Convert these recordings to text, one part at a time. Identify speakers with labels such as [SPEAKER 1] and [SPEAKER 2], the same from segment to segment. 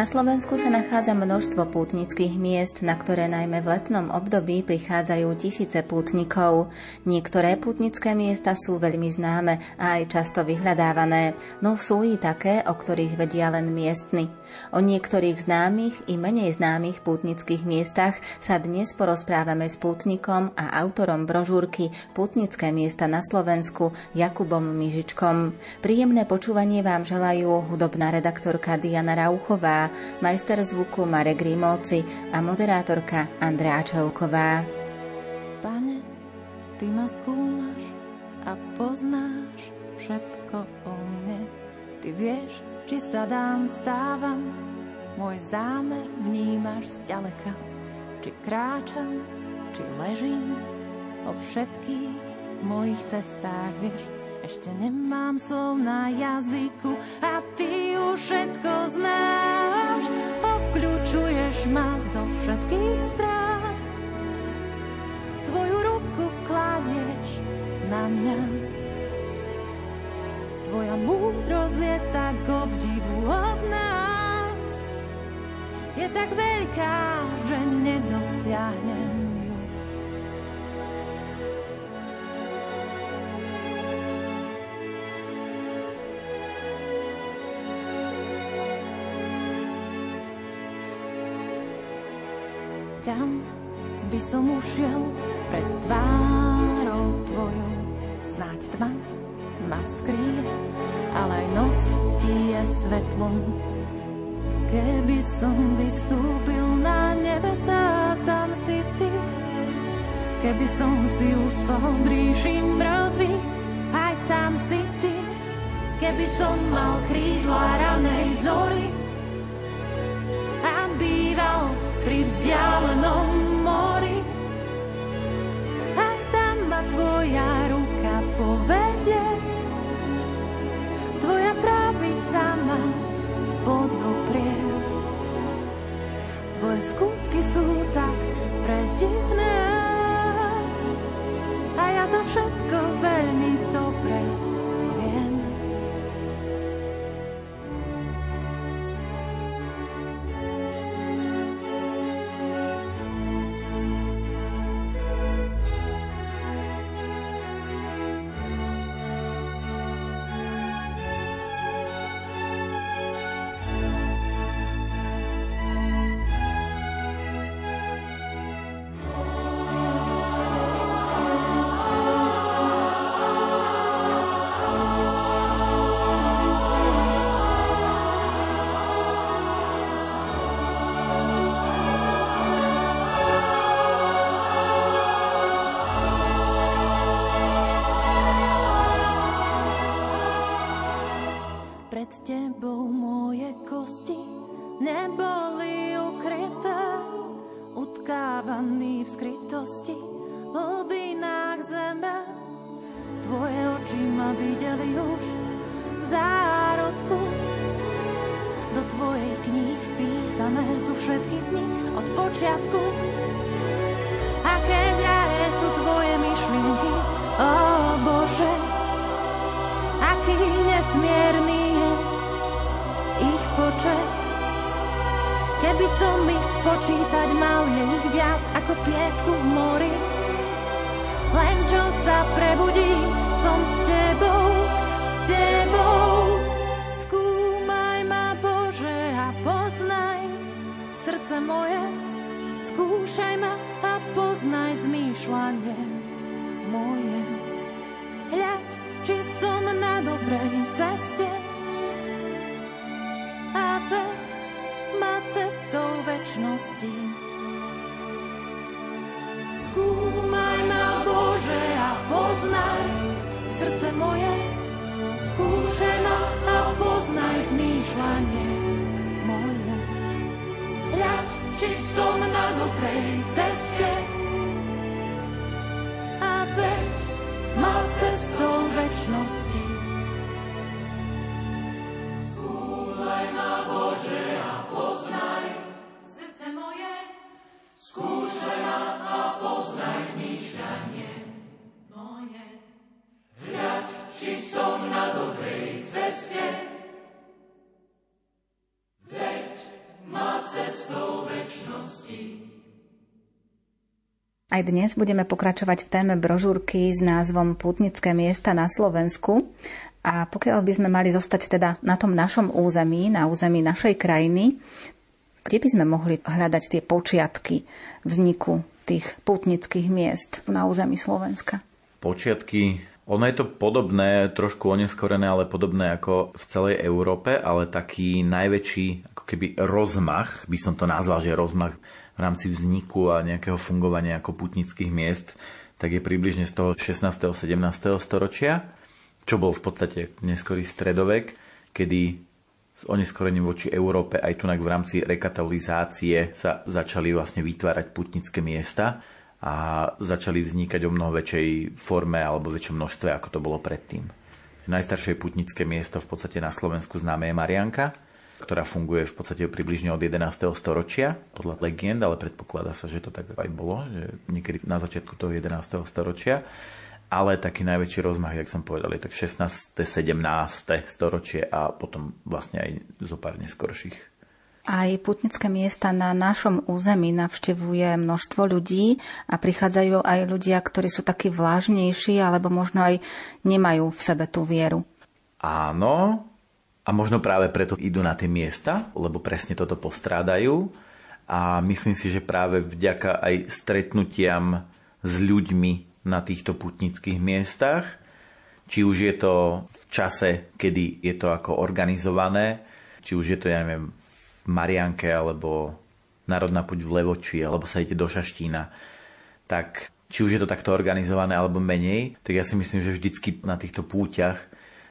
[SPEAKER 1] Na Slovensku sa nachádza množstvo pútnických miest, na ktoré najmä v letnom období prichádzajú tisíce pútnikov. Niektoré pútnické miesta sú veľmi známe a aj často vyhľadávané, no sú i také, o ktorých vedia len miestni. O niektorých známych i menej známych pútnických miestach sa dnes porozprávame s pútnikom a autorom brožúrky Pútnické miesta na Slovensku Jakubom Mižičkom. Príjemné počúvanie vám želajú hudobná redaktorka Diana Rauchová majster zvuku Marek Grimovci a moderátorka Andrea Čelková.
[SPEAKER 2] Pane, Ty ma skúmaš a poznáš všetko o mne. Ty vieš, či sa dám, stávam, môj zámer vnímaš zďaleka. Či kráčam, či ležím, o všetkých mojich cestách vieš, ešte nemám slov na jazyku a ty už všetko znáš. Obkľúčuješ ma zo všetkých strán. Svoju ruku kladieš na mňa. Tvoja múdrosť je tak obdivuhodná. Je tak veľká, že nedosiahnem som ušiel pred tvárou tvojou? Snáď tma ma skrie, ale aj noc ti je svetlom. Keby som vystúpil na nebesa, tam si ty. Keby som si ustal v ríši mŕtvy, aj tam si ty. Keby som mal krídla ranej zory a býval pri vzdialenom Tvoje skutky sú tak predivné. A ja to všetko veľmi ma a poznaj zmýšľanie moje. Hľaď, či som na dobrej ceste, veď ma cestou večnosti.
[SPEAKER 1] Aj dnes budeme pokračovať v téme brožúrky s názvom Putnické miesta na Slovensku. A pokiaľ by sme mali zostať teda na tom našom území, na území našej krajiny, kde by sme mohli hľadať tie počiatky vzniku tých putnických miest na území Slovenska?
[SPEAKER 3] Počiatky ono je to podobné, trošku oneskorené, ale podobné ako v celej Európe, ale taký najväčší ako keby rozmach, by som to nazval, že rozmach v rámci vzniku a nejakého fungovania ako putnických miest, tak je približne z toho 16. 17. storočia, čo bol v podstate neskorý stredovek, kedy s oneskorením voči Európe aj tu v rámci rekatalizácie sa začali vlastne vytvárať putnické miesta a začali vznikať o mnoho väčšej forme alebo väčšom množstve, ako to bolo predtým. Najstaršie putnické miesto v podstate na Slovensku známe je Marianka, ktorá funguje v podstate približne od 11. storočia, podľa legend, ale predpokladá sa, že to tak aj bolo, že niekedy na začiatku toho 11. storočia. Ale taký najväčší rozmach, jak som povedal, je tak 16. 17. storočie a potom vlastne aj zo pár neskorších
[SPEAKER 1] aj putnické miesta na našom území navštevuje množstvo ľudí a prichádzajú aj ľudia, ktorí sú takí vlážnejší alebo možno aj nemajú v sebe tú vieru.
[SPEAKER 3] Áno, a možno práve preto idú na tie miesta, lebo presne toto postrádajú. A myslím si, že práve vďaka aj stretnutiam s ľuďmi na týchto putnických miestach, či už je to v čase, kedy je to ako organizované, či už je to, ja neviem, v Marianke alebo Národná puť v Levoči alebo sa idete do Šaštína, tak či už je to takto organizované alebo menej, tak ja si myslím, že vždycky na týchto púťach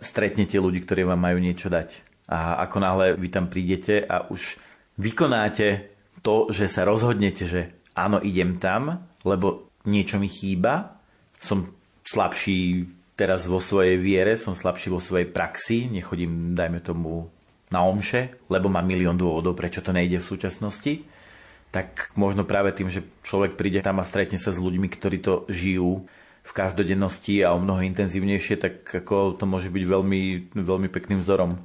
[SPEAKER 3] stretnete ľudí, ktorí vám majú niečo dať. A ako náhle vy tam prídete a už vykonáte to, že sa rozhodnete, že áno, idem tam, lebo niečo mi chýba, som slabší teraz vo svojej viere, som slabší vo svojej praxi, nechodím, dajme tomu, na omše, lebo má milión dôvodov, prečo to nejde v súčasnosti, tak možno práve tým, že človek príde tam a stretne sa s ľuďmi, ktorí to žijú v každodennosti a o mnoho intenzívnejšie, tak ako to môže byť veľmi, veľmi pekným vzorom.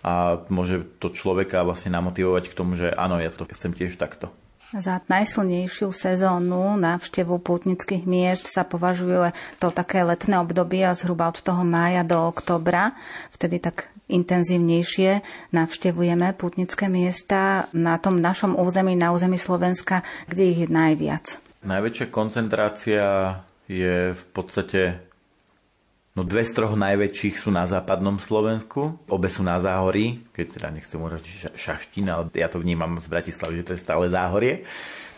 [SPEAKER 3] A môže to človeka vlastne namotivovať k tomu, že áno, ja to chcem tiež takto.
[SPEAKER 1] Za najsilnejšiu sezónu návštevu pútnických miest sa považuje to také letné obdobie zhruba od toho mája do oktobra. Vtedy tak intenzívnejšie navštevujeme pútnické miesta na tom našom území, na území Slovenska, kde ich je najviac.
[SPEAKER 3] Najväčšia koncentrácia je v podstate No dve z troch najväčších sú na západnom Slovensku, obe sú na záhorí, keď teda nechcem uvať Šaštín, ale ja to vnímam z Bratislavy, že to je stále záhorie,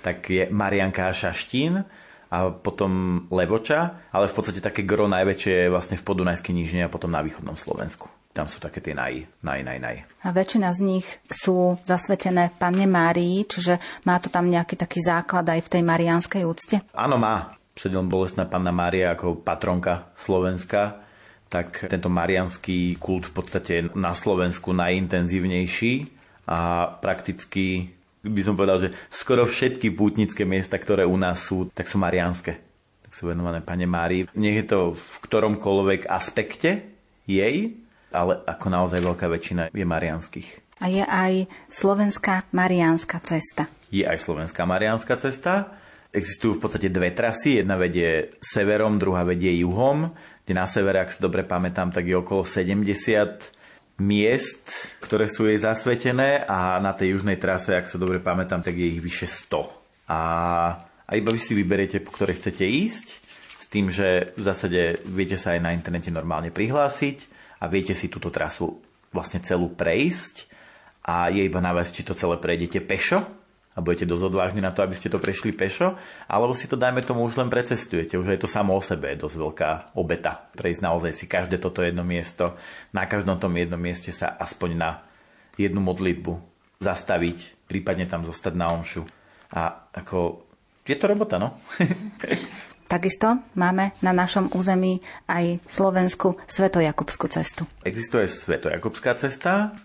[SPEAKER 3] tak je Marianka a Šaštín a potom Levoča, ale v podstate také gro najväčšie je vlastne v Podunajskej nížine a potom na východnom Slovensku tam sú také tie naj, naj, naj, naj.
[SPEAKER 1] A väčšina z nich sú zasvetené Panne Márii, čiže má to tam nejaký taký základ aj v tej marianskej úcte?
[SPEAKER 3] Áno, má. Sedel bolestná Panna Mária ako patronka Slovenska, tak tento marianský kult v podstate je na Slovensku najintenzívnejší a prakticky by som povedal, že skoro všetky pútnické miesta, ktoré u nás sú, tak sú marianské. Tak sú venované Pane Márii. Nech je to v ktoromkoľvek aspekte jej, ale ako naozaj veľká väčšina je marianských.
[SPEAKER 1] A je aj slovenská mariánska cesta.
[SPEAKER 3] Je aj slovenská mariánska cesta. Existujú v podstate dve trasy. Jedna vedie severom, druhá vedie juhom. Kde na severe, ak si dobre pamätám, tak je okolo 70 miest, ktoré sú jej zasvetené a na tej južnej trase, ak sa dobre pamätám, tak je ich vyše 100. A, a iba vy si vyberiete, po ktorej chcete ísť, s tým, že v zásade viete sa aj na internete normálne prihlásiť a viete si túto trasu vlastne celú prejsť a je iba na vás, či to celé prejdete pešo a budete dosť odvážni na to, aby ste to prešli pešo, alebo si to, dajme tomu, už len precestujete. Už aj to samo o sebe je dosť veľká obeta. Prejsť naozaj si každé toto jedno miesto. Na každom tom jednom mieste sa aspoň na jednu modlitbu zastaviť, prípadne tam zostať na omšu. A ako, je to robota, no?
[SPEAKER 1] Takisto máme na našom území aj slovenskú Svetojakubskú cestu.
[SPEAKER 3] Existuje Svetojakubská cesta,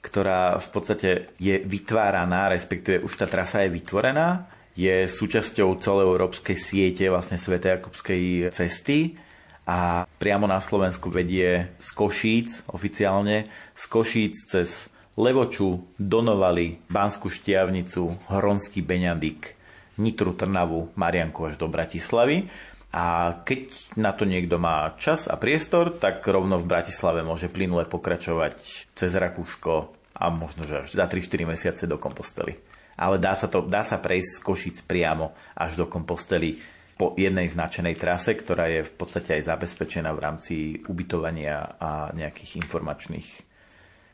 [SPEAKER 3] ktorá v podstate je vytváraná, respektíve už tá trasa je vytvorená, je súčasťou celoeurópskej siete vlastne Svetojakubskej cesty a priamo na Slovensku vedie z Košíc oficiálne, z Košíc cez Levoču, Donovali, Banskú Štiavnicu, Hronský Beňadik, Nitru, Trnavu, Marianku až do Bratislavy. A keď na to niekto má čas a priestor, tak rovno v Bratislave môže plynule pokračovať cez Rakúsko a možno, že až za 3-4 mesiace do Kompostely. Ale dá sa, to, dá sa prejsť z Košic priamo až do Kompostely po jednej značenej trase, ktorá je v podstate aj zabezpečená v rámci ubytovania a nejakých informačných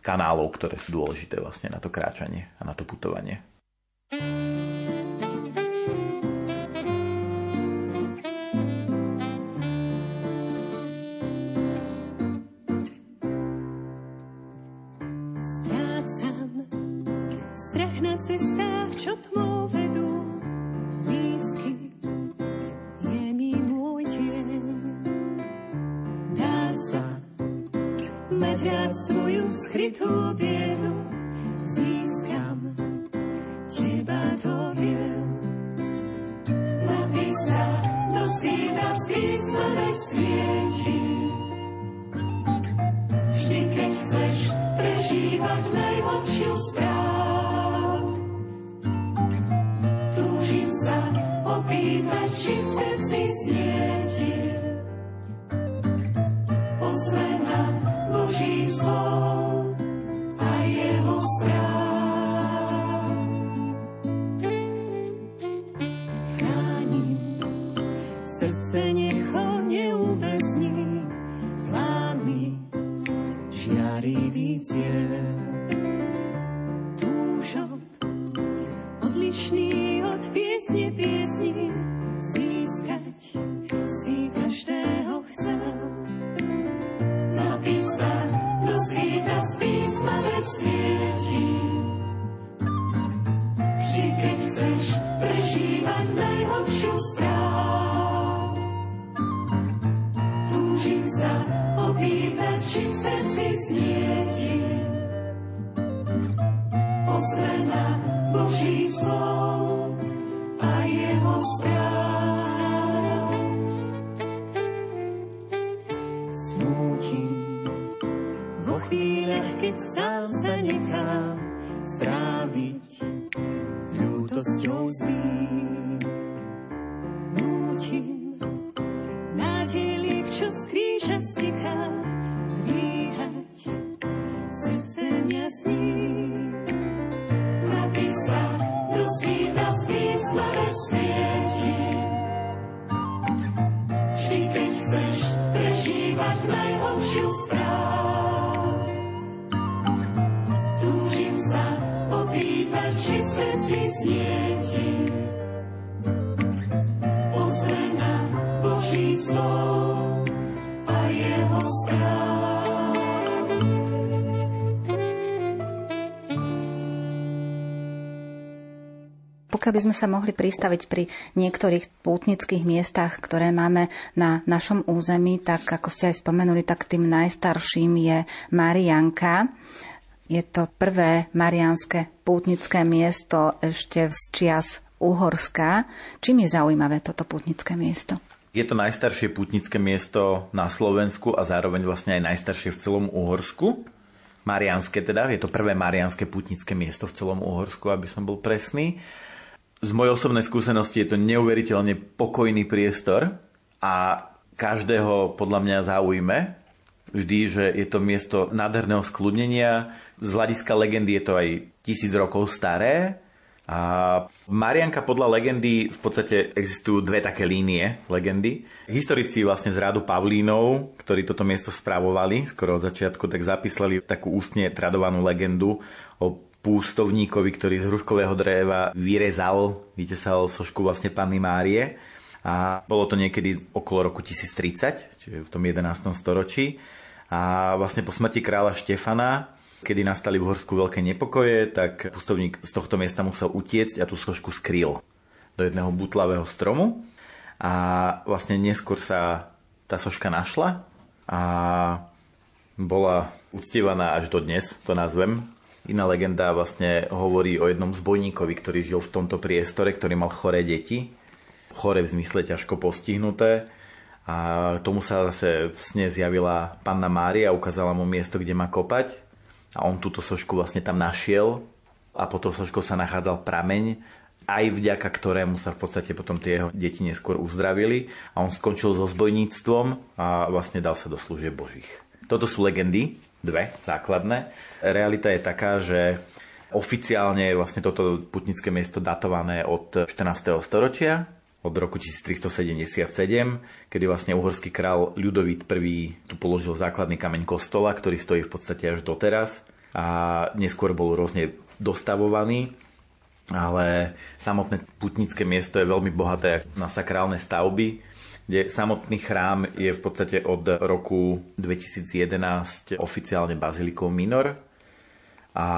[SPEAKER 3] kanálov, ktoré sú dôležité vlastne na to kráčanie a na to putovanie.
[SPEAKER 1] Pokiaľ by sme sa mohli pristaviť pri niektorých pútnických miestach, ktoré máme na našom území, tak ako ste aj spomenuli, tak tým najstarším je Marianka. Je to prvé marianské pútnické miesto ešte z čias Uhorska. Čím je zaujímavé toto pútnické miesto?
[SPEAKER 3] Je to najstaršie pútnické miesto na Slovensku a zároveň vlastne aj najstaršie v celom Uhorsku. Marianské teda, je to prvé marianské pútnické miesto v celom Uhorsku, aby som bol presný z mojej osobnej skúsenosti je to neuveriteľne pokojný priestor a každého podľa mňa zaujme vždy, že je to miesto nádherného skľudnenia. Z hľadiska legendy je to aj tisíc rokov staré. A Marianka podľa legendy v podstate existujú dve také línie legendy. Historici vlastne z rádu Pavlínov, ktorí toto miesto správovali skoro od začiatku, tak zapísali takú ústne tradovanú legendu o pústovníkovi, ktorý z hruškového dreva vyrezal, vytesal sošku vlastne Panny Márie. A bolo to niekedy okolo roku 1030, čiže v tom 11. storočí. A vlastne po smrti kráľa Štefana Kedy nastali v Horsku veľké nepokoje, tak pustovník z tohto miesta musel utiecť a tú sošku skrýl do jedného butlavého stromu. A vlastne neskôr sa tá soška našla a bola uctievaná až do dnes, to nazvem. Iná legenda vlastne hovorí o jednom zbojníkovi, ktorý žil v tomto priestore, ktorý mal choré deti. Chore v zmysle ťažko postihnuté. A tomu sa zase v sne zjavila panna Mária, ukázala mu miesto, kde má kopať. A on túto sošku vlastne tam našiel. A pod tou soškou sa nachádzal prameň, aj vďaka ktorému sa v podstate potom tie jeho deti neskôr uzdravili. A on skončil so zbojníctvom a vlastne dal sa do služieb božích. Toto sú legendy, dve základné. Realita je taká, že oficiálne je vlastne toto putnické miesto datované od 14. storočia, od roku 1377, kedy vlastne uhorský král Ľudovít I tu položil základný kameň kostola, ktorý stojí v podstate až doteraz a neskôr bol rôzne dostavovaný ale samotné putnické miesto je veľmi bohaté na sakrálne stavby kde samotný chrám je v podstate od roku 2011 oficiálne bazilikou minor a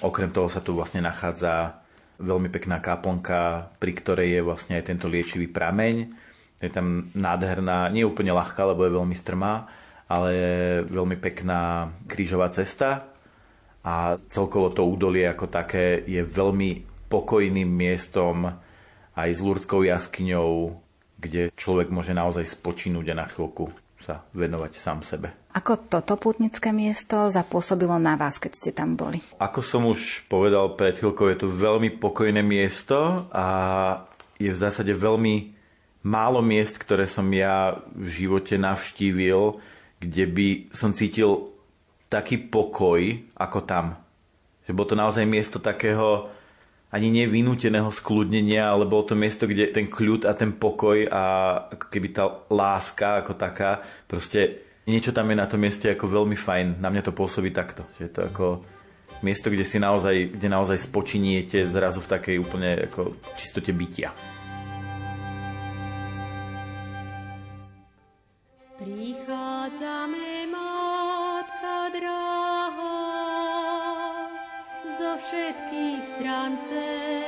[SPEAKER 3] okrem toho sa tu vlastne nachádza veľmi pekná kaplnka, pri ktorej je vlastne aj tento liečivý prameň. Je tam nádherná, nie úplne ľahká, lebo je veľmi strmá, ale veľmi pekná krížová cesta a celkovo to údolie ako také je veľmi pokojným miestom aj s Lurdskou jaskyňou, kde človek môže naozaj spočinúť a na chvíľku sa venovať sám sebe.
[SPEAKER 1] Ako toto putnické miesto zapôsobilo na vás, keď ste tam boli?
[SPEAKER 3] Ako som už povedal pred chvíľkou, je to veľmi pokojné miesto a je v zásade veľmi málo miest, ktoré som ja v živote navštívil, kde by som cítil taký pokoj ako tam. Že bolo to naozaj miesto takého ani nevynúteného skľudnenia, ale bolo to miesto, kde ten kľud a ten pokoj a ako keby tá láska ako taká, proste niečo tam je na tom mieste ako veľmi fajn. Na mňa to pôsobí takto, že je to ako miesto, kde si naozaj, kde naozaj spočiniete zrazu v takej úplne ako čistote bytia.
[SPEAKER 4] Všetkých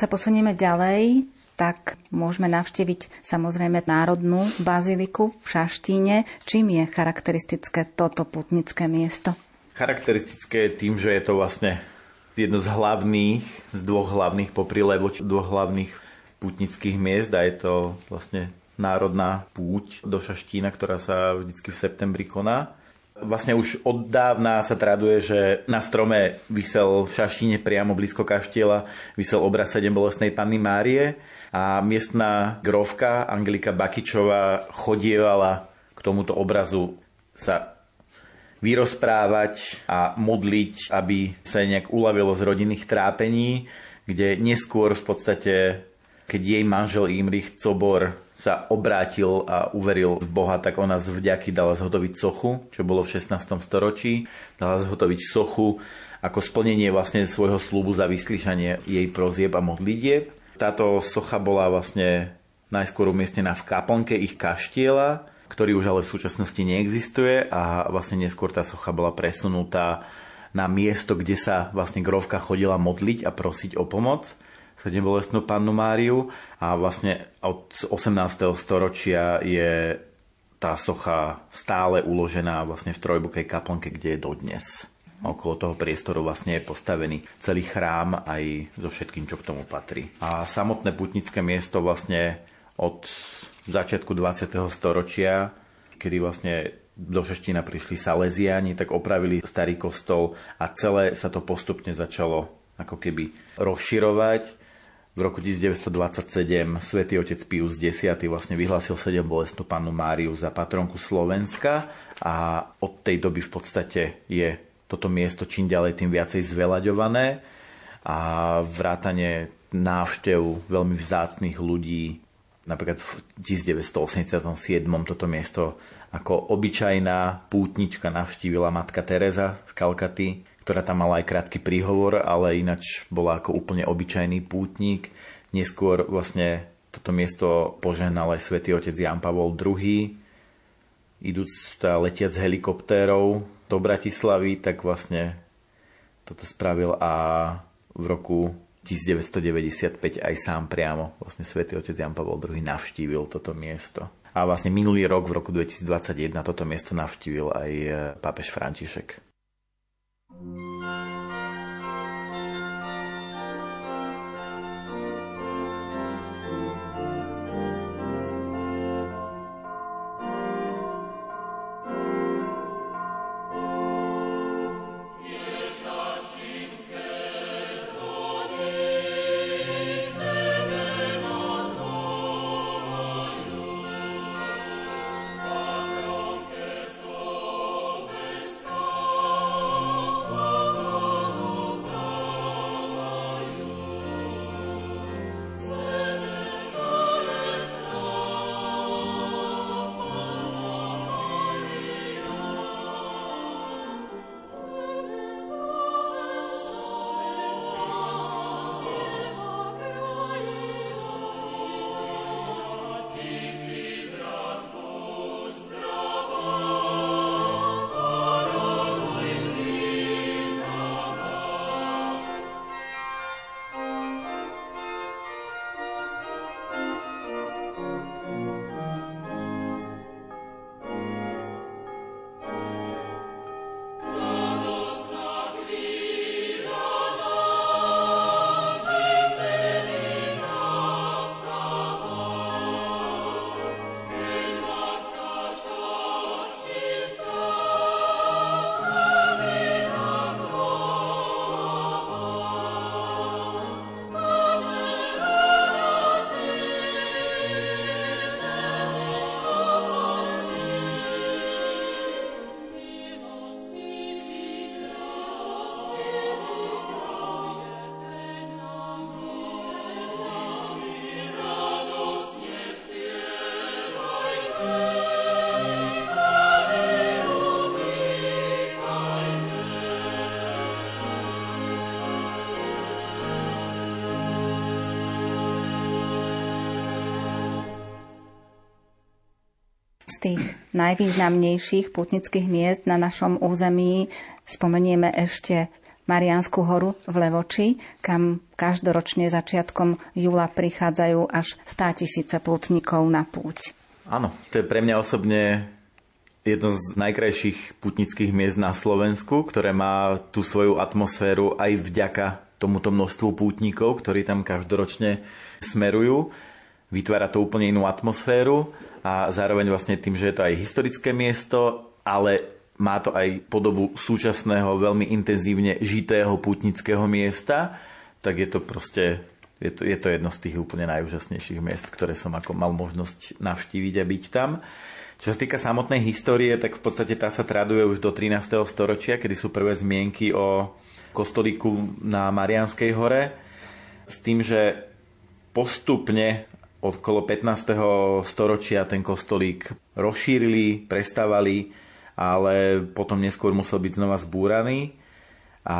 [SPEAKER 1] sa posunieme ďalej, tak môžeme navštíviť samozrejme Národnú baziliku v Šaštíne. Čím je charakteristické toto putnické miesto?
[SPEAKER 3] Charakteristické je tým, že je to vlastne jedno z hlavných, z dvoch hlavných poprilevo, dvoch hlavných putnických miest a je to vlastne národná púť do Šaštína, ktorá sa vždycky v septembri koná. Vlastne už od dávna sa traduje, že na strome vysel v Šaštine priamo blízko kaštieľa vysel obraz 7 bolestnej Panny Márie a miestna grovka Angelika Bakičová chodievala k tomuto obrazu sa vyrozprávať a modliť, aby sa nejak uľavilo z rodinných trápení, kde neskôr v podstate, keď jej manžel Imrich Cobor sa obrátil a uveril v Boha, tak ona z vďaky dala zhotoviť sochu, čo bolo v 16. storočí. Dala zhotoviť sochu ako splnenie vlastne svojho slúbu za vyslyšanie jej prozieb a modlitieb. Táto socha bola vlastne najskôr umiestnená v kaplnke ich kaštiela, ktorý už ale v súčasnosti neexistuje a vlastne neskôr tá socha bola presunutá na miesto, kde sa vlastne grovka chodila modliť a prosiť o pomoc sedembolestnú pannu Máriu a vlastne od 18. storočia je tá socha stále uložená vlastne v trojbukej kaplnke, kde je dodnes. Okolo toho priestoru vlastne je postavený celý chrám aj so všetkým, čo k tomu patrí. A samotné putnické miesto vlastne od začiatku 20. storočia, kedy vlastne do Šeština prišli Salesiani, tak opravili starý kostol a celé sa to postupne začalo ako keby rozširovať v roku 1927 svätý otec Pius X vlastne vyhlásil 7 bolestnú pannu Máriu za patronku Slovenska a od tej doby v podstate je toto miesto čím ďalej tým viacej zvelaďované a vrátane návštev veľmi vzácných ľudí napríklad v 1987 toto miesto ako obyčajná pútnička navštívila matka Teresa z Kalkaty ktorá tam mala aj krátky príhovor, ale ináč bola ako úplne obyčajný pútnik. Neskôr vlastne toto miesto požehnal aj svätý otec Jan Pavol II. Idúc teda letiac helikoptérov do Bratislavy, tak vlastne toto spravil a v roku 1995 aj sám priamo vlastne svätý otec Jan Pavol II navštívil toto miesto. A vlastne minulý rok, v roku 2021, toto miesto navštívil aj pápež František. Thank
[SPEAKER 1] najvýznamnejších putnických miest na našom území spomenieme ešte Mariánsku horu v Levoči, kam každoročne začiatkom júla prichádzajú až 100 tisíce pútnikov na púť.
[SPEAKER 3] Áno, to je pre mňa osobne jedno z najkrajších putnických miest na Slovensku, ktoré má tú svoju atmosféru aj vďaka tomuto množstvu pútnikov, ktorí tam každoročne smerujú. Vytvára to úplne inú atmosféru a zároveň vlastne tým, že je to aj historické miesto, ale má to aj podobu súčasného, veľmi intenzívne žitého pútnického miesta, tak je to proste je to, je to jedno z tých úplne najúžasnejších miest, ktoré som ako mal možnosť navštíviť a byť tam. Čo sa týka samotnej histórie, tak v podstate tá sa traduje už do 13. storočia, kedy sú prvé zmienky o kostolíku na Marianskej hore. S tým, že postupne okolo 15. storočia ten kostolík rozšírili, prestávali, ale potom neskôr musel byť znova zbúraný. A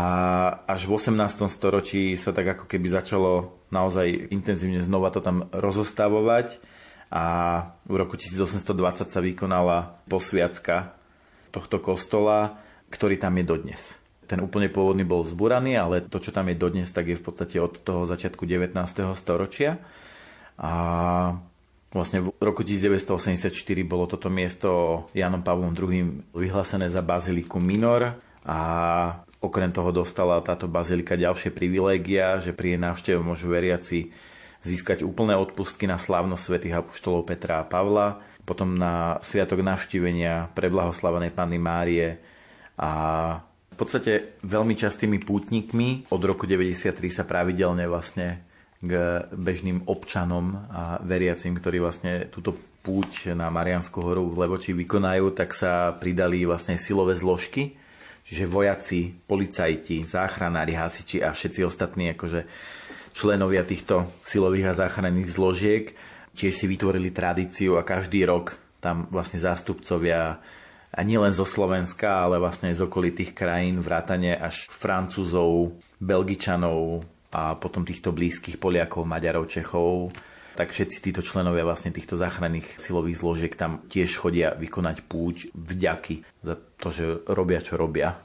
[SPEAKER 3] až v 18. storočí sa tak ako keby začalo naozaj intenzívne znova to tam rozostavovať a v roku 1820 sa vykonala posviacka tohto kostola, ktorý tam je dodnes. Ten úplne pôvodný bol zburaný, ale to, čo tam je dodnes, tak je v podstate od toho začiatku 19. storočia. A vlastne v roku 1984 bolo toto miesto Janom Pavlom II vyhlásené za baziliku minor. A okrem toho dostala táto bazilika ďalšie privilégia, že pri jej návšteve môžu veriaci získať úplné odpustky na slávnosť svätých apoštolov Petra a Pavla, potom na sviatok navštívenia preblahoslavenej Panny Márie a v podstate veľmi častými pútnikmi. Od roku 93 sa pravidelne vlastne k bežným občanom a veriacim, ktorí vlastne túto púť na Mariansku horu v Levoči vykonajú, tak sa pridali vlastne silové zložky, čiže vojaci, policajti, záchranári, hasiči a všetci ostatní akože členovia týchto silových a záchranných zložiek. Tiež si vytvorili tradíciu a každý rok tam vlastne zástupcovia a nielen zo Slovenska, ale vlastne z okolitých krajín, vrátane až Francúzov, Belgičanov a potom týchto blízkych Poliakov, Maďarov, Čechov, tak všetci títo členovia vlastne týchto záchranných silových zložiek tam tiež chodia vykonať púť vďaky za to, že robia, čo robia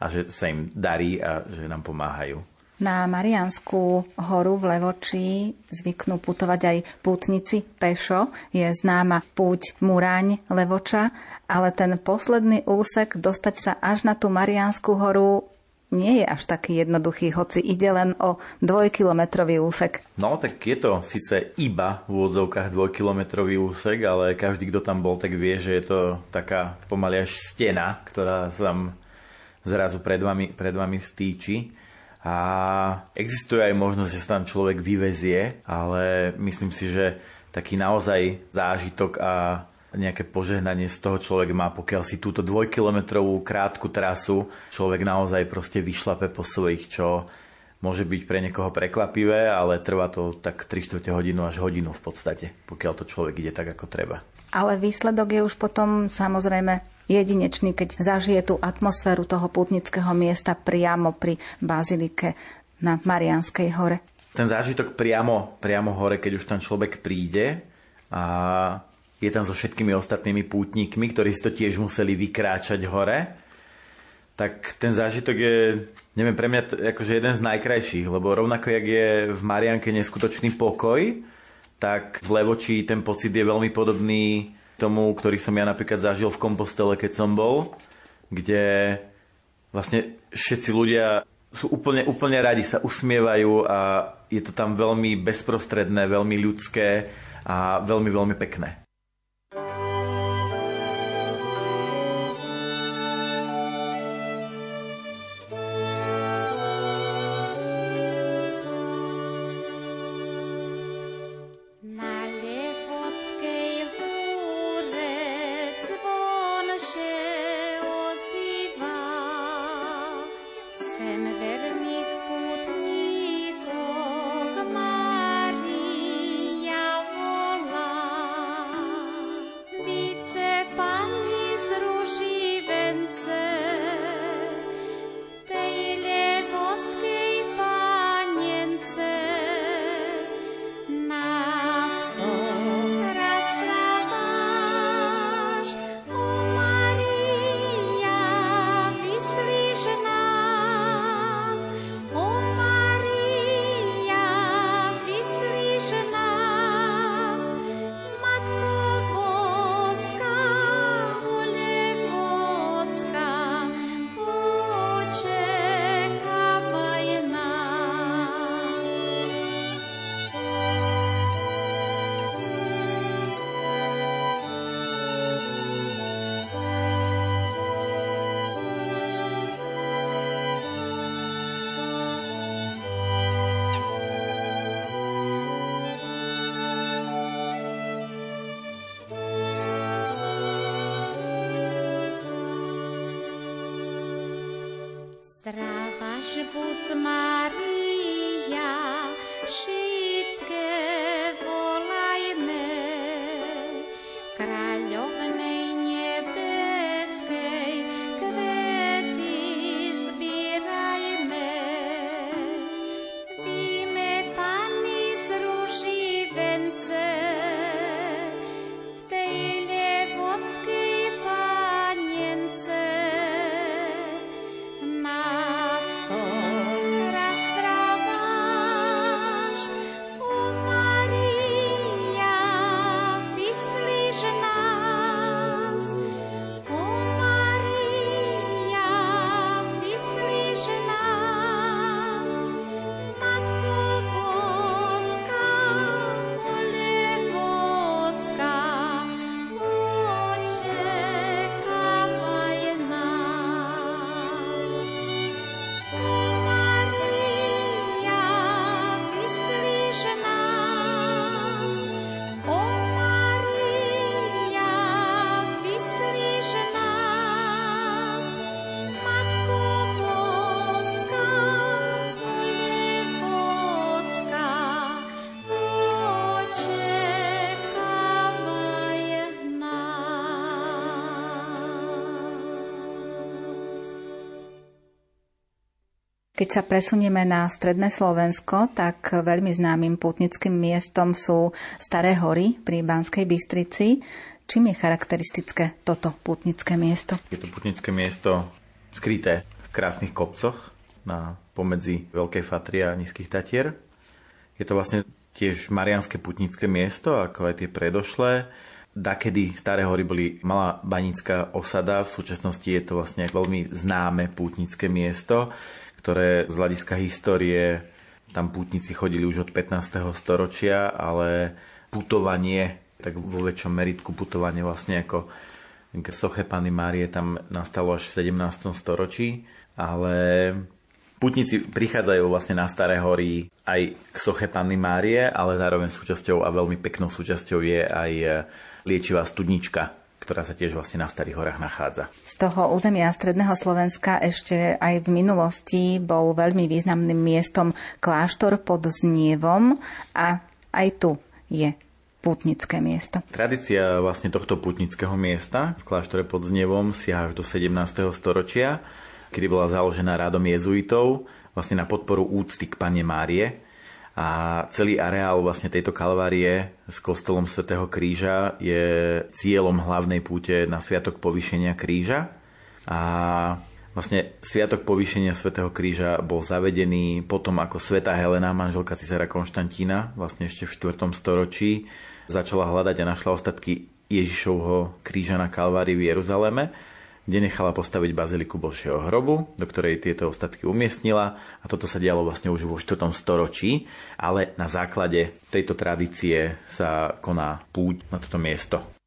[SPEAKER 3] a že sa im darí a že nám pomáhajú.
[SPEAKER 1] Na Marianskú horu v Levoči zvyknú putovať aj pútnici pešo. Je známa púť Muraň Levoča, ale ten posledný úsek dostať sa až na tú Marianskú horu nie je až taký jednoduchý, hoci ide len o dvojkilometrový úsek.
[SPEAKER 3] No, tak je to síce iba v úvodzovkách dvojkilometrový úsek, ale každý, kto tam bol, tak vie, že je to taká pomaly až stena, ktorá sa tam zrazu pred vami, pred vami vstýči a existuje aj možnosť, že sa tam človek vyvezie, ale myslím si, že taký naozaj zážitok a nejaké požehnanie z toho človek má, pokiaľ si túto dvojkilometrovú krátku trasu človek naozaj proste vyšlape po svojich, čo môže byť pre niekoho prekvapivé, ale trvá to tak 3 4 hodinu až hodinu v podstate, pokiaľ to človek ide tak, ako treba.
[SPEAKER 1] Ale výsledok je už potom samozrejme jedinečný, keď zažije tú atmosféru toho putnického miesta priamo pri bazilike na Marianskej hore.
[SPEAKER 3] Ten zážitok priamo, priamo hore, keď už tam človek príde a je tam so všetkými ostatnými pútnikmi, ktorí si to tiež museli vykráčať hore, tak ten zážitok je, neviem, pre mňa t- akože jeden z najkrajších, lebo rovnako, jak je v Marianke neskutočný pokoj, tak v Levoči ten pocit je veľmi podobný tomu, ktorý som ja napríklad zažil v Kompostele, keď som bol, kde vlastne všetci ľudia sú úplne, úplne radi, sa usmievajú a je to tam veľmi bezprostredné, veľmi ľudské a veľmi, veľmi pekné.
[SPEAKER 1] Keď sa presunieme na stredné Slovensko, tak veľmi známym pútnickým miestom sú Staré hory pri Banskej Bystrici. Čím je charakteristické toto pútnické miesto?
[SPEAKER 3] Je to pútnické miesto skryté v krásnych kopcoch na pomedzi Veľkej Fatry a Nízkych Tatier. Je to vlastne tiež marianské putnické miesto, ako aj tie predošlé. Dakedy Staré hory boli malá banická osada, v súčasnosti je to vlastne veľmi známe pútnické miesto, ktoré z hľadiska histórie tam pútnici chodili už od 15. storočia, ale putovanie, tak vo väčšom meritku putovanie vlastne ako k soche Pany Márie tam nastalo až v 17. storočí, ale putníci prichádzajú vlastne na Staré hory aj k soche Panny Márie, ale zároveň súčasťou a veľmi peknou súčasťou je aj liečivá studnička, ktorá sa tiež vlastne na Starých horách nachádza.
[SPEAKER 1] Z toho územia Stredného Slovenska ešte aj v minulosti bol veľmi významným miestom kláštor pod Znievom a aj tu je pútnické miesto.
[SPEAKER 3] Tradícia vlastne tohto pútnického miesta v kláštore pod Znievom siaha až do 17. storočia, kedy bola založená rádom jezuitov vlastne na podporu úcty k Pane Márie, a celý areál vlastne tejto kalvárie s kostolom svätého Kríža je cieľom hlavnej púte na Sviatok povýšenia kríža. A vlastne Sviatok povýšenia svätého Kríža bol zavedený potom, ako sveta Helena, manželka cisára Konštantína, vlastne ešte v 4. storočí, začala hľadať a našla ostatky Ježišovho kríža na Kalvárii v Jeruzaleme kde nechala postaviť baziliku Božieho hrobu, do ktorej tieto ostatky umiestnila a toto sa dialo vlastne už vo 4. storočí, ale na základe tejto tradície sa koná púť na toto miesto.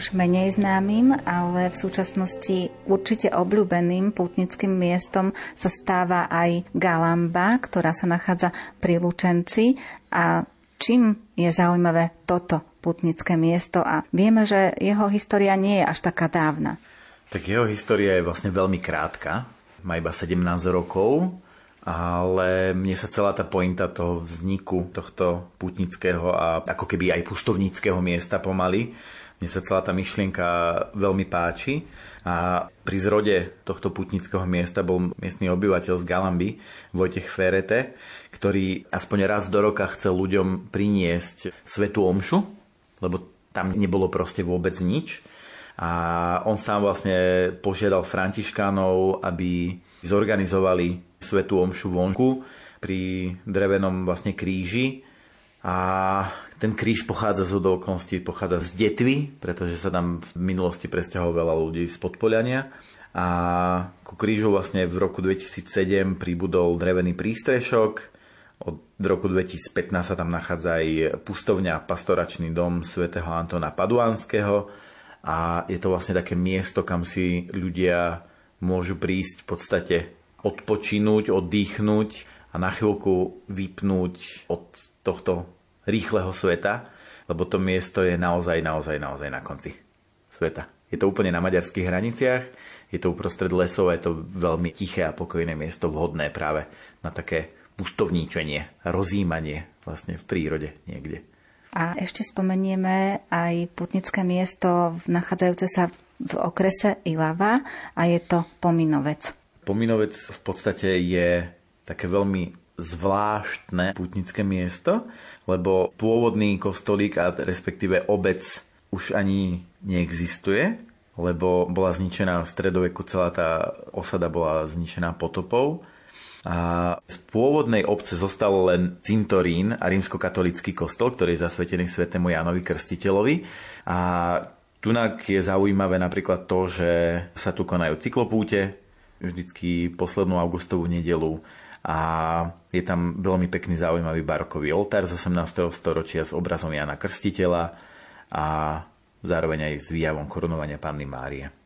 [SPEAKER 1] Už menej známym, ale v súčasnosti určite obľúbeným pútnickým miestom sa stáva aj Galamba, ktorá sa nachádza pri Lučenci. A čím je zaujímavé toto putnické miesto a vieme, že jeho história nie je až taká dávna.
[SPEAKER 3] Tak jeho história je vlastne veľmi krátka, má iba 17 rokov, ale mne sa celá tá pointa toho vzniku tohto putnického a ako keby aj pustovníckého miesta pomaly mne sa celá tá myšlienka veľmi páči a pri zrode tohto putnického miesta bol miestny obyvateľ z Galamby, Vojtech Ferete, ktorý aspoň raz do roka chcel ľuďom priniesť svetú omšu, lebo tam nebolo proste vôbec nič. A on sám vlastne požiadal františkánov, aby zorganizovali svetú omšu vonku pri drevenom vlastne kríži. A ten kríž pochádza z okolností, pochádza z Detvy, pretože sa tam v minulosti presťahovalo veľa ľudí z Podpoliania. A ku krížu vlastne v roku 2007 pribudol drevený prístrešok. Od roku 2015 sa tam nachádza aj pustovňa pastoračný dom svätého Antona Paduánskeho a je to vlastne také miesto, kam si ľudia môžu prísť v podstate odpočinúť, oddychnúť a na chvíľku vypnúť od tohto rýchleho sveta, lebo to miesto je naozaj, naozaj, naozaj na konci sveta. Je to úplne na maďarských hraniciach, je to uprostred lesov, je to veľmi tiché a pokojné miesto, vhodné práve na také pustovníčenie, rozímanie vlastne v prírode niekde.
[SPEAKER 1] A ešte spomenieme aj putnické miesto nachádzajúce sa v okrese Ilava a je to Pominovec.
[SPEAKER 3] Pominovec v podstate je také veľmi zvláštne putnické miesto, lebo pôvodný kostolík a respektíve obec už ani neexistuje, lebo bola zničená v stredoveku, celá tá osada bola zničená potopou. A z pôvodnej obce zostal len cintorín a rímskokatolický kostol, ktorý je zasvetený svetému Jánovi Krstiteľovi. A tunak je zaujímavé napríklad to, že sa tu konajú cyklopúte, vždycky poslednú augustovú nedelu a je tam veľmi pekný zaujímavý barokový oltár z 18. storočia s obrazom Jana Krstiteľa a zároveň aj s výjavom korunovania Panny Márie.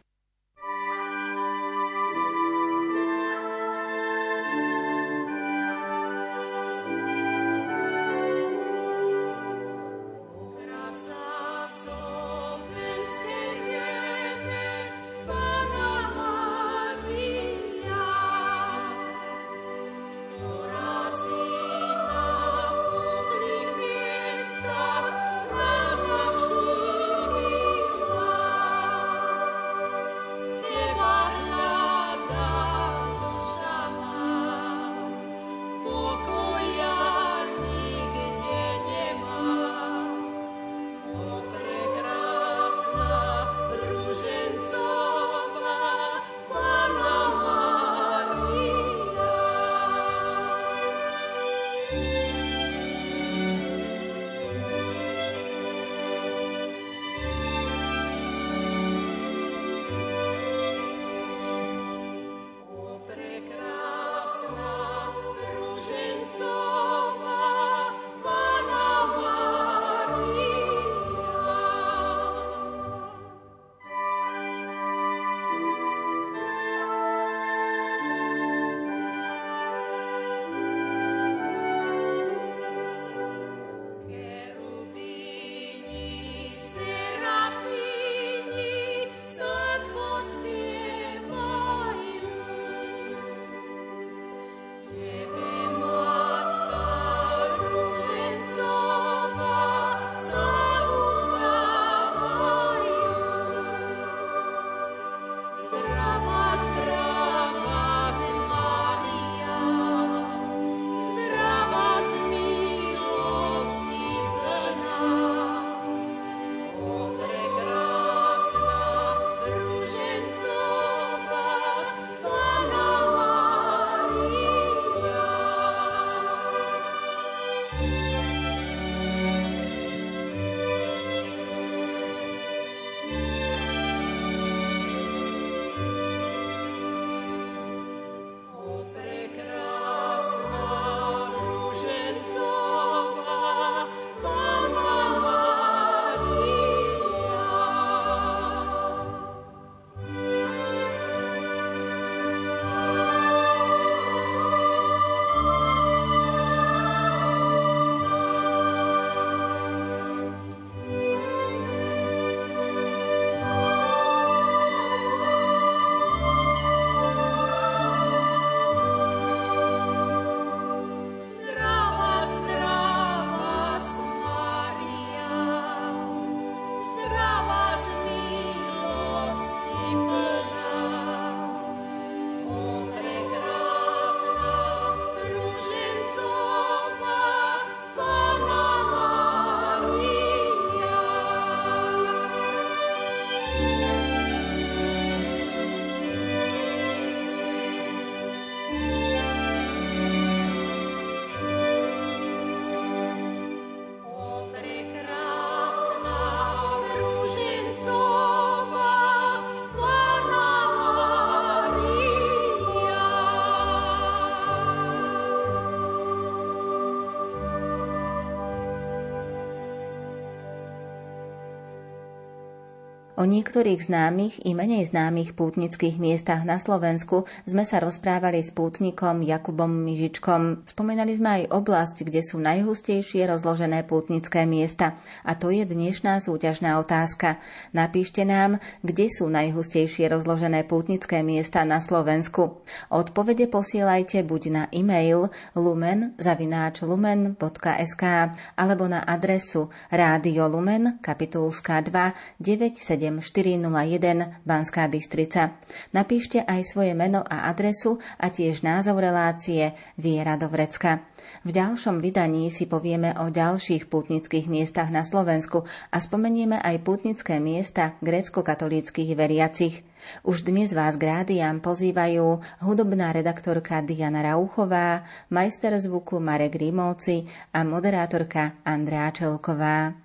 [SPEAKER 1] O niektorých známych i menej známych pútnických miestach na Slovensku sme sa rozprávali s pútnikom Jakubom Mižičkom. Spomenali sme aj oblasť, kde sú najhustejšie rozložené pútnické miesta. A to je dnešná súťažná otázka. Napíšte nám, kde sú najhustejšie rozložené pútnické miesta na Slovensku. Odpovede posielajte buď na e-mail lumen.lumen.sk alebo na adresu Rádio Lumen, kapitulská 2, 97 7401 Banská Bystrica. Napíšte aj svoje meno a adresu a tiež názov relácie Viera do Vrecka. V ďalšom vydaní si povieme o ďalších pútnických miestach na Slovensku a spomenieme aj pútnické miesta grécko-katolíckých veriacich. Už dnes vás k rádiám pozývajú hudobná redaktorka Diana Rauchová, majster zvuku Marek Rímovci a moderátorka Andrea Čelková.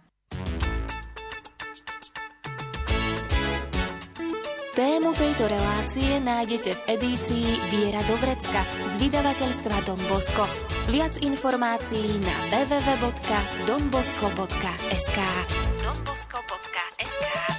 [SPEAKER 4] Tému tejto relácie nájdete v edícii Viera Dobrecka z vydavateľstva Don Bosco. Viac informácií na www.donbosco.sk donbosco.sk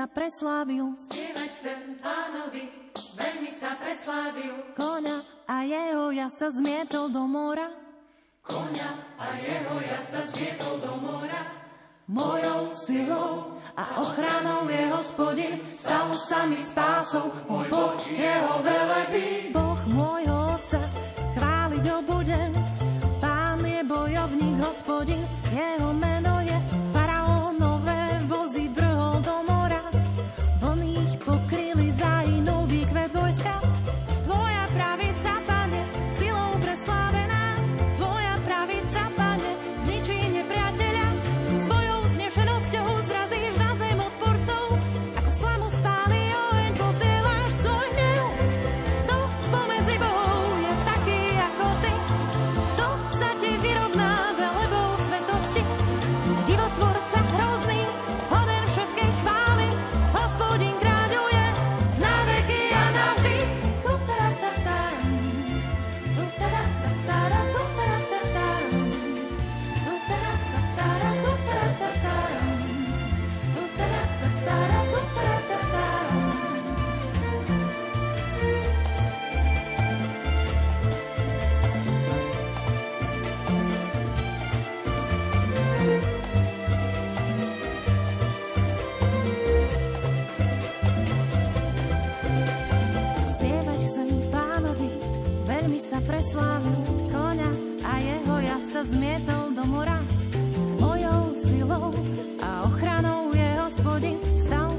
[SPEAKER 2] sa preslávil.
[SPEAKER 5] Spievať chcem pánovi, veľmi sa preslávil.
[SPEAKER 2] Koňa a jeho ja sa zmietol do mora.
[SPEAKER 5] koňa a jeho sa zmietol do mora.
[SPEAKER 2] Mojou silou a ochranou je hospodin, stalo sa mi spásou, môj Boh jeho velebí. Boh
[SPEAKER 6] ozvi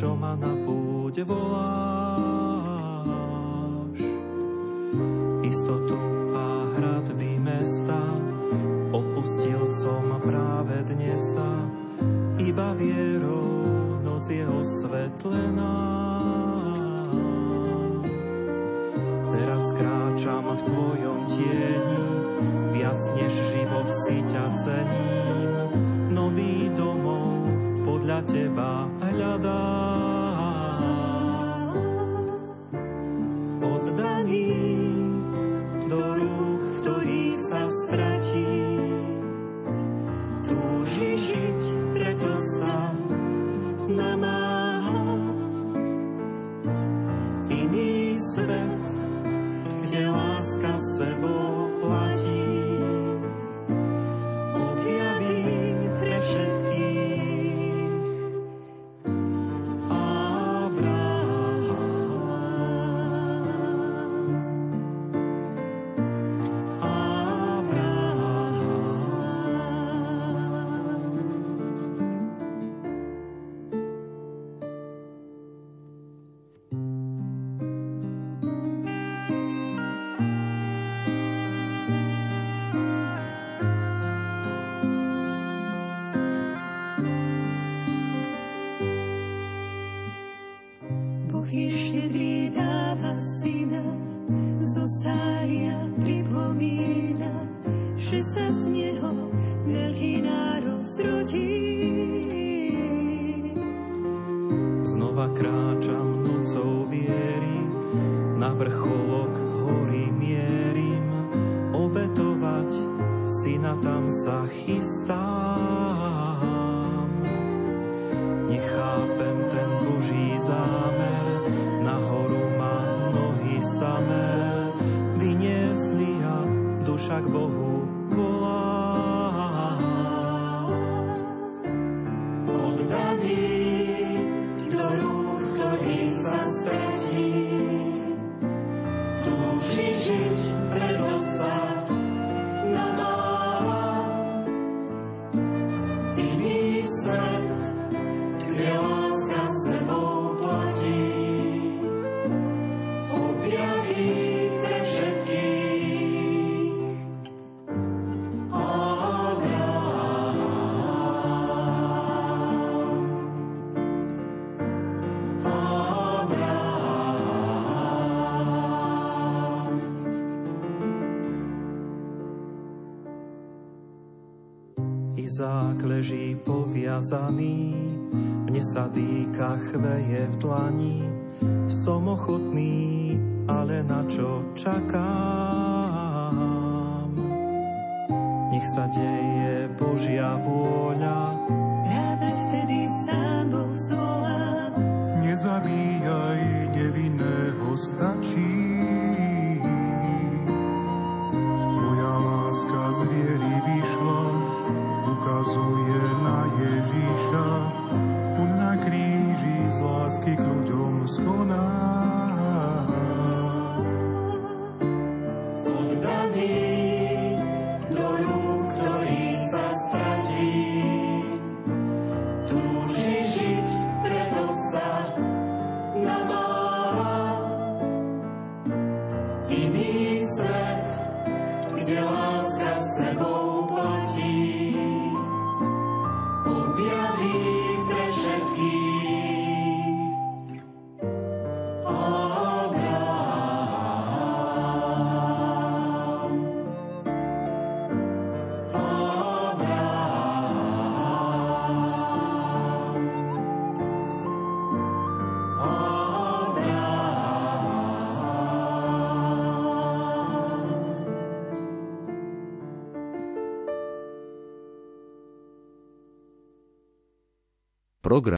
[SPEAKER 6] čo ma na Mom. zákleží poviazaný, mne sa dýka chveje v tlani, som ochotný, ale na čo čakám?